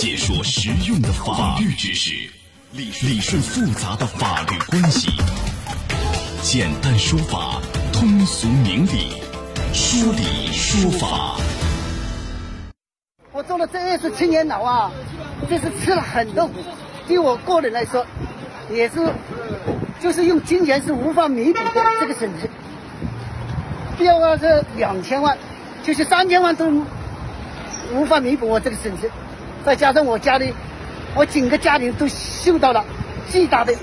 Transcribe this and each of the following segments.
解说实用的法律知识，理理顺复杂的法律关系，简单说法，通俗明理，说理说法。我做了这二十七年牢啊，这是吃了很多苦。对我个人来说，也是，就是用金钱是无法弥补的这个损失。要啊是两千万，就是三千万都无法弥补我这个损失。再加上我家里，我整个家庭都受到了巨大的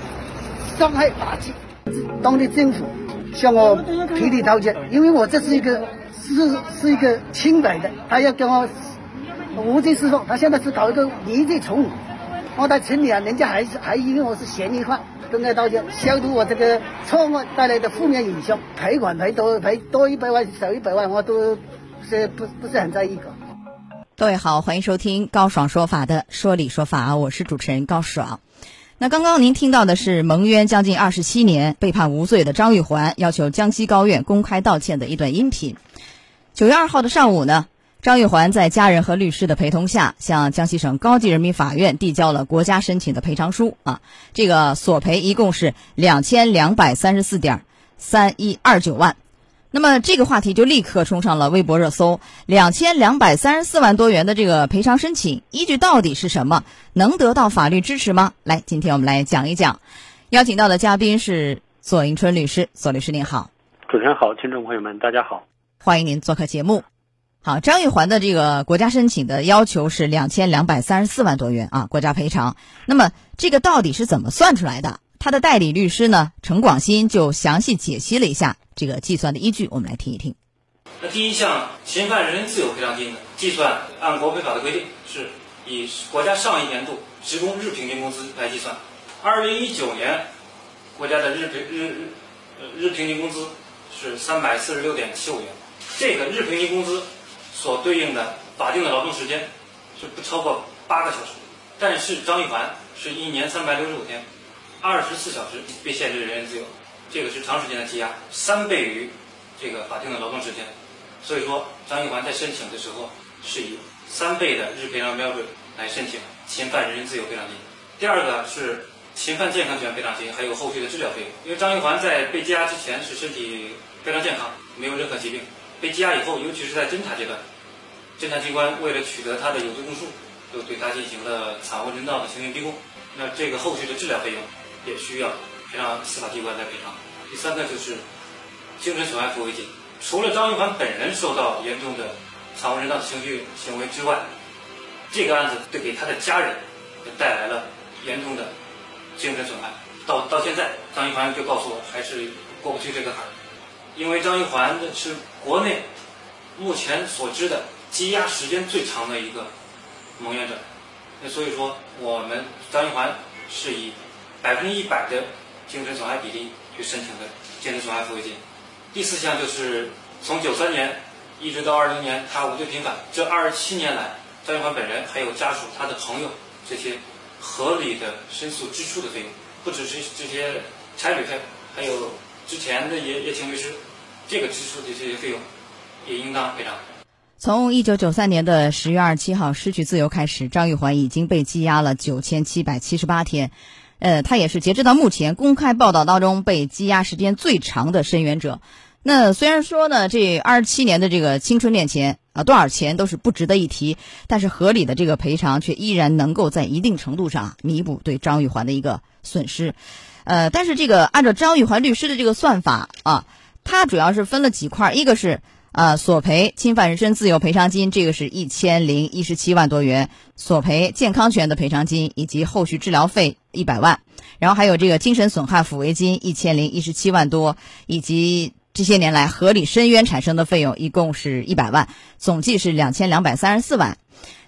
伤害打击。当地政府向我赔礼道歉，因为我这是一个是是一个清白的，他要跟我无罪释放，他现在是搞一个离罪从无。我在城里啊，人家还是还因为我是嫌疑犯，公开道歉，消除我这个错误带来的负面影响。赔款赔多赔多一百万少一百万，我都是不不是很在意的。各位好，欢迎收听高爽说法的说理说法，我是主持人高爽。那刚刚您听到的是蒙冤将近二十七年、被判无罪的张玉环要求江西高院公开道歉的一段音频。九月二号的上午呢，张玉环在家人和律师的陪同下，向江西省高级人民法院递交了国家申请的赔偿书啊，这个索赔一共是两千两百三十四点三一二九万。那么这个话题就立刻冲上了微博热搜，两千两百三十四万多元的这个赔偿申请依据到底是什么？能得到法律支持吗？来，今天我们来讲一讲。邀请到的嘉宾是左迎春律师，左律师您好。主持人好，听众朋友们大家好，欢迎您做客节目。好，张玉环的这个国家申请的要求是两千两百三十四万多元啊，国家赔偿。那么这个到底是怎么算出来的？他的代理律师呢，陈广新就详细解析了一下这个计算的依据，我们来听一听。那第一项侵犯人身自由赔偿金的计算，按国赔法的规定，是以国家上一年度职工日平均工资来计算。二零一九年，国家的日平日日呃日平均工资是三百四十六点七五元，这个日平均工资所对应的法定的劳动时间是不超过八个小时，但是张玉环是一年三百六十五天。二十四小时被限制人身自由，这个是长时间的羁押，三倍于这个法定的劳动时间。所以说，张玉环在申请的时候是以三倍的日赔偿标准来申请侵犯人身自由赔偿金。第二个是侵犯健康权赔偿金，还有后续的治疗费用。因为张玉环在被羁押之前是身体非常健康，没有任何疾病。被羁押以后，尤其是在侦查阶段，侦查机关为了取得他的有罪供述，就对他进行了惨无人道的刑讯逼供。那这个后续的治疗费用。也需要让司法机关来赔偿。第三个就是精神损害抚慰金。除了张玉环本人受到严重的惨无人道的情绪行为之外，这个案子对给他的家人也带来了严重的精神损害。到到现在，张玉环就告诉我还是过不去这个坎儿，因为张玉环是国内目前所知的羁押时间最长的一个蒙冤者。那所以说，我们张玉环是以。百分之一百的精神损害比例去申请的精神损害抚慰金。第四项就是从九三年一直到二零年他无罪平反，这二十七年来，张玉环本人还有家属、他的朋友这些合理的申诉支出的费用，不只是这些差旅费，还有之前的也也请律师，这个支出的这些费用也应当赔偿。从一九九三年的十月二十七号失去自由开始，张玉环已经被羁押了九千七百七十八天。呃，他也是截止到目前公开报道当中被羁押时间最长的申冤者。那虽然说呢，这二十七年的这个青春恋钱啊，多少钱都是不值得一提，但是合理的这个赔偿却依然能够在一定程度上弥补对张玉环的一个损失。呃，但是这个按照张玉环律师的这个算法啊，他主要是分了几块，一个是。啊，索赔侵犯人身自由赔偿金，这个是一千零一十七万多元；索赔健康权的赔偿金以及后续治疗费一百万，然后还有这个精神损害抚慰金一千零一十七万多，以及这些年来合理申冤产生的费用一共是一百万，总计是两千两百三十四万。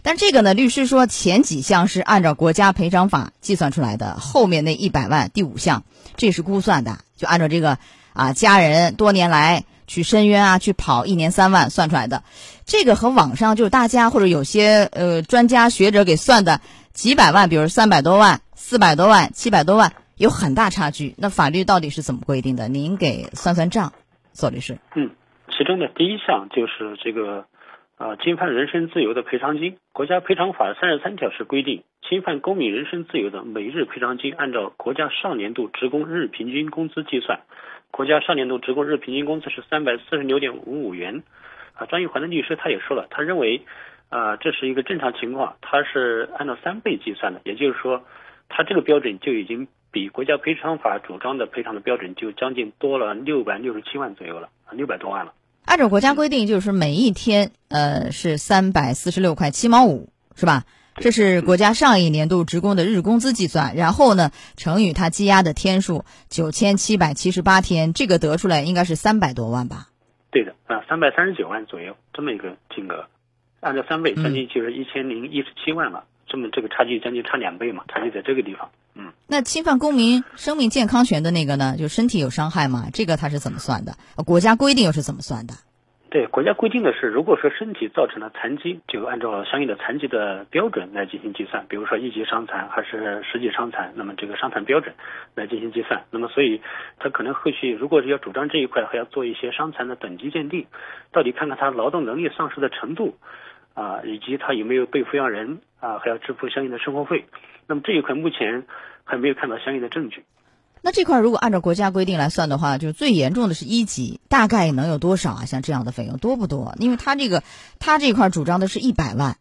但这个呢，律师说前几项是按照国家赔偿法计算出来的，后面那一百万第五项这是估算的，就按照这个啊家人多年来。去申冤啊，去跑一年三万算出来的，这个和网上就是大家或者有些呃专家学者给算的几百万，比如三百多万、四百多万、七百多万，有很大差距。那法律到底是怎么规定的？您给算算账，左律师。嗯，其中的第一项就是这个啊，侵犯人身自由的赔偿金。国家赔偿法三十三条是规定，侵犯公民人身自由的每日赔偿金按照国家上年度职工日平均工资计算。国家上年度职工日平均工资是三百四十六点五五元。啊，张玉环的律师他也说了，他认为，啊，这是一个正常情况，他是按照三倍计算的，也就是说，他这个标准就已经比国家赔偿法主张的赔偿的标准就将近多了六百六十七万左右了，啊，六百多万了。按照国家规定，就是每一天，呃，是三百四十六块七毛五，是吧？这是国家上一年度职工的日工资计算，然后呢，乘以他积压的天数九千七百七十八天，这个得出来应该是三百多万吧？对的，啊，三百三十九万左右这么一个金额，按照三倍，将近就是一千零一十七万了。这么这个差距将近差两倍嘛，差距在这个地方。嗯，那侵犯公民生命健康权的那个呢，就身体有伤害嘛？这个它是怎么算的？国家规定又是怎么算的？对，国家规定的是，如果说身体造成了残疾，就按照相应的残疾的标准来进行计算，比如说一级伤残还是十级伤残，那么这个伤残标准来进行计算。那么所以，他可能后续如果是要主张这一块，还要做一些伤残的等级鉴定，到底看看他劳动能力丧失的程度。啊，以及他有没有被抚养人啊，还要支付相应的生活费。那么这一块目前还没有看到相应的证据。那这块如果按照国家规定来算的话，就是最严重的是一级，大概能有多少啊？像这样的费用多不多？因为他这个他这块主张的是一百万，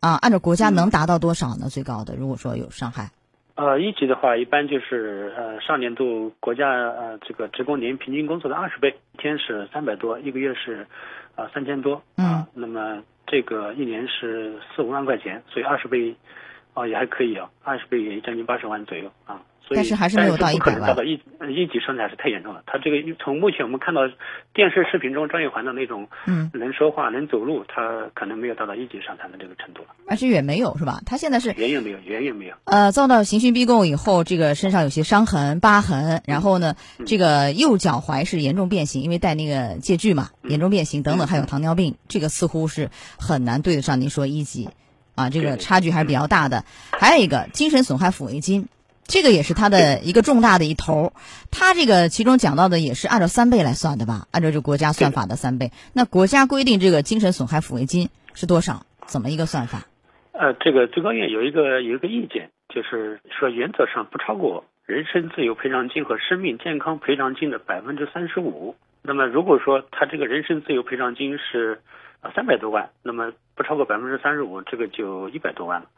啊，按照国家能达到多少呢？最高的如果说有伤害，呃，一级的话一般就是呃上年度国家呃这个职工年平均工资的二十倍，一天是三百多，一个月是啊三千多啊，那么。这个一年是四五万块钱，所以二十倍，啊也还可以啊，二十倍也将近八十万左右啊。但是还是没有到一百万。到一一级伤残是太严重了。他这个从目前我们看到电视视频中张玉环的那种，嗯，能说话能走路，他可能没有达到一级伤残的这个程度了。而且远没有是吧？他现在是远远没有，远远没有。呃，遭到刑讯逼供以后，这个身上有些伤痕、疤痕，然后呢，这个右脚踝是严重变形，因为戴那个戒具嘛，严重变形等等，还有糖尿病，这个似乎是很难对得上您说一级，啊，这个差距还是比较大的。还有一个精神损害抚慰金。这个也是他的一个重大的一头，他这个其中讲到的也是按照三倍来算的吧？按照这国家算法的三倍。那国家规定这个精神损害抚慰金是多少？怎么一个算法？呃，这个最高院有一个有一个意见，就是说原则上不超过人身自由赔偿金和生命健康赔偿金的百分之三十五。那么如果说他这个人身自由赔偿金是啊三百多万，那么不超过百分之三十五，这个就一百多万了。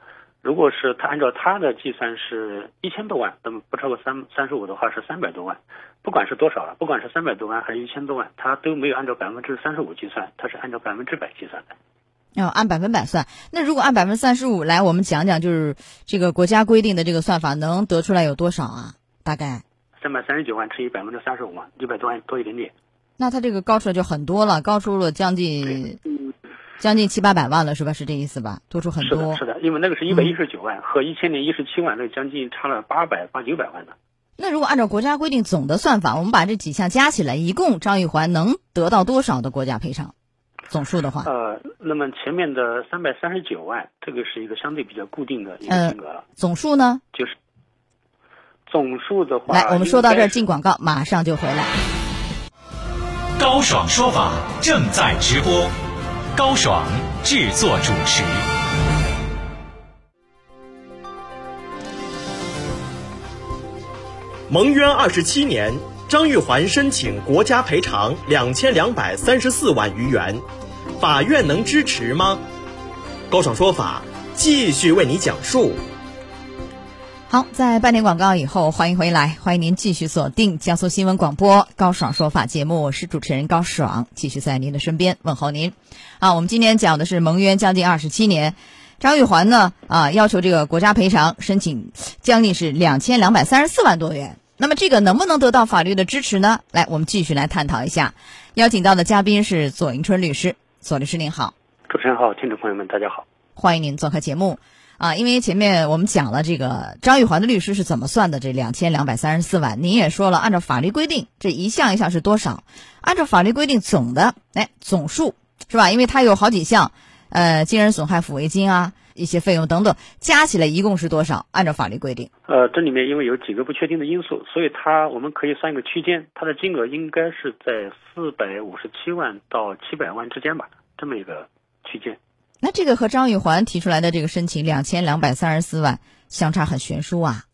如果是他按照他的计算是一千多万，那么不超过三三十五的话是三百多万，不管是多少了，不管是三百多万还是一千多万，他都没有按照百分之三十五计算，他是按照百分之百计算的。要按百分百算，那如果按百分之三十五来，我们讲讲就是这个国家规定的这个算法能得出来有多少啊？大概三百三十九万乘以百分之三十五嘛，一百多万多一点点。那他这个高出来就很多了，高出了将近。将近七八百万了，是吧？是这意思吧？多出很多。是的，是的，因为那个是一百一十九万和一千零一十七万，那将近差了八百八九百万呢。那如果按照国家规定总的算法，我们把这几项加起来，一共张玉环能得到多少的国家赔偿？总数的话？呃，那么前面的三百三十九万，这个是一个相对比较固定的一个金额了。总数呢？就是总数的话。来，我们说到这儿进广告，马上就回来。高爽说法正在直播。高爽制作主持。蒙冤二十七年，张玉环申请国家赔偿两千两百三十四万余元，法院能支持吗？高爽说法继续为你讲述。好，在半点广告以后，欢迎回来，欢迎您继续锁定江苏新闻广播高爽说法节目，我是主持人高爽，继续在您的身边问候您。啊，我们今天讲的是蒙冤将近二十七年，张玉环呢啊要求这个国家赔偿，申请将近是两千两百三十四万多元。那么这个能不能得到法律的支持呢？来，我们继续来探讨一下。邀请到的嘉宾是左迎春律师，左律师您好，主持人好，听众朋友们大家好，欢迎您做客节目。啊，因为前面我们讲了这个张玉环的律师是怎么算的这两千两百三十四万，您也说了，按照法律规定，这一项一项是多少？按照法律规定总的，哎，总数是吧？因为它有好几项，呃，精神损害抚慰金啊，一些费用等等，加起来一共是多少？按照法律规定，呃，这里面因为有几个不确定的因素，所以它我们可以算一个区间，它的金额应该是在四百五十七万到七百万之间吧，这么一个区间。那这个和张玉环提出来的这个申请两千两百三十四万相差很悬殊啊，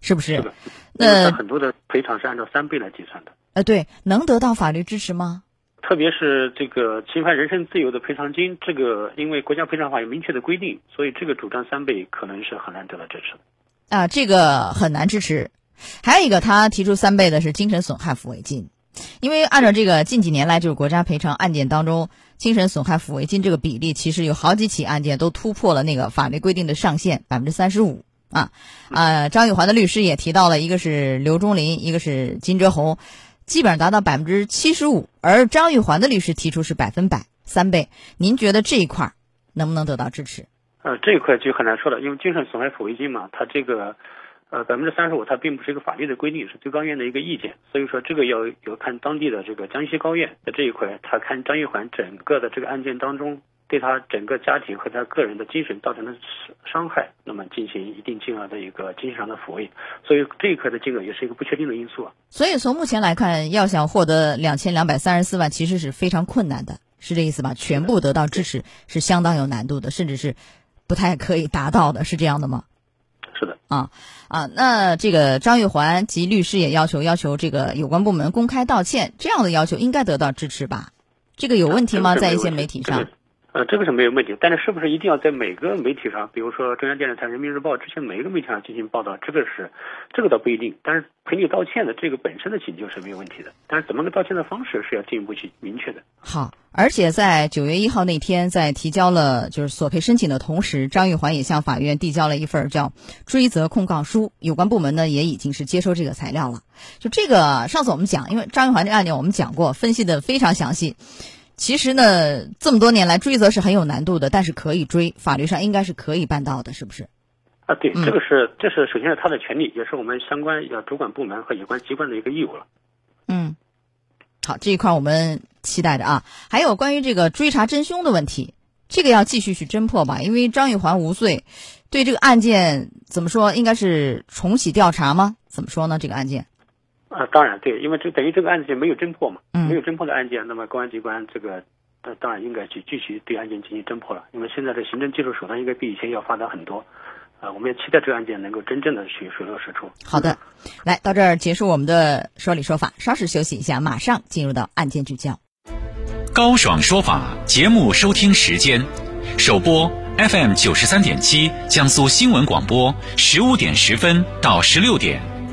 是不是？是的。那很多的赔偿是按照三倍来计算的。呃，对，能得到法律支持吗？特别是这个侵犯人身自由的赔偿金，这个因为国家赔偿法有明确的规定，所以这个主张三倍可能是很难得到支持的。啊，这个很难支持。还有一个，他提出三倍的是精神损害抚慰金，因为按照这个近几年来就是国家赔偿案件当中，精神损害抚慰金这个比例，其实有好几起案件都突破了那个法律规定的上限百分之三十五啊。啊，张玉环的律师也提到了，一个是刘忠林，一个是金哲红。基本上达到百分之七十五，而张玉环的律师提出是百分百三倍。您觉得这一块能不能得到支持？呃，这一块就很难说了，因为精神损害抚慰金嘛，它这个呃百分之三十五，它并不是一个法律的规定，是最高院的一个意见，所以说这个要要看当地的这个江西高院在这一块，他看张玉环整个的这个案件当中。对他整个家庭和他个人的精神造成的伤害，那么进行一定金额的一个精神上的抚慰，所以这一块的金额也是一个不确定的因素啊。所以从目前来看，要想获得两千两百三十四万，其实是非常困难的，是这意思吧？全部得到支持是相当有难度的，甚至是不太可以达到的，是这样的吗？啊啊，那这个张玉环及律师也要求要求这个有关部门公开道歉，这样的要求应该得到支持吧？这个有问题吗？在一些媒体上？呃，这个是没有问题，但是是不是一定要在每个媒体上，比如说中央电视台、人民日报这些每一个媒体上进行报道？这个是，这个倒不一定。但是赔礼道歉的这个本身的请求是没有问题的，但是怎么个道歉的方式是要进一步去明确的。好，而且在九月一号那天，在提交了就是索赔申请的同时，张玉环也向法院递交了一份叫追责控告书，有关部门呢也已经是接收这个材料了。就这个上次我们讲，因为张玉环这案件我们讲过，分析的非常详细。其实呢，这么多年来追责是很有难度的，但是可以追，法律上应该是可以办到的，是不是？啊，对，这个是，这是首先是他的权利，也是我们相关要主管部门和有关机关的一个义务了。嗯，好，这一块我们期待着啊。还有关于这个追查真凶的问题，这个要继续去侦破吧，因为张玉环无罪，对这个案件怎么说？应该是重启调查吗？怎么说呢？这个案件？啊，当然对，因为这等于这个案件没有侦破嘛，没有侦破的案件，那么公安机关这个，呃，当然应该去继续对案件进行侦破了。因为现在的行政技术手段应该比以前要发达很多，啊，我们也期待这个案件能够真正的去水落石出。好的，来到这儿结束我们的说理说法，稍事休息一下，马上进入到案件聚焦。高爽说法节目收听时间，首播 FM 九十三点七，江苏新闻广播，十五点十分到十六点。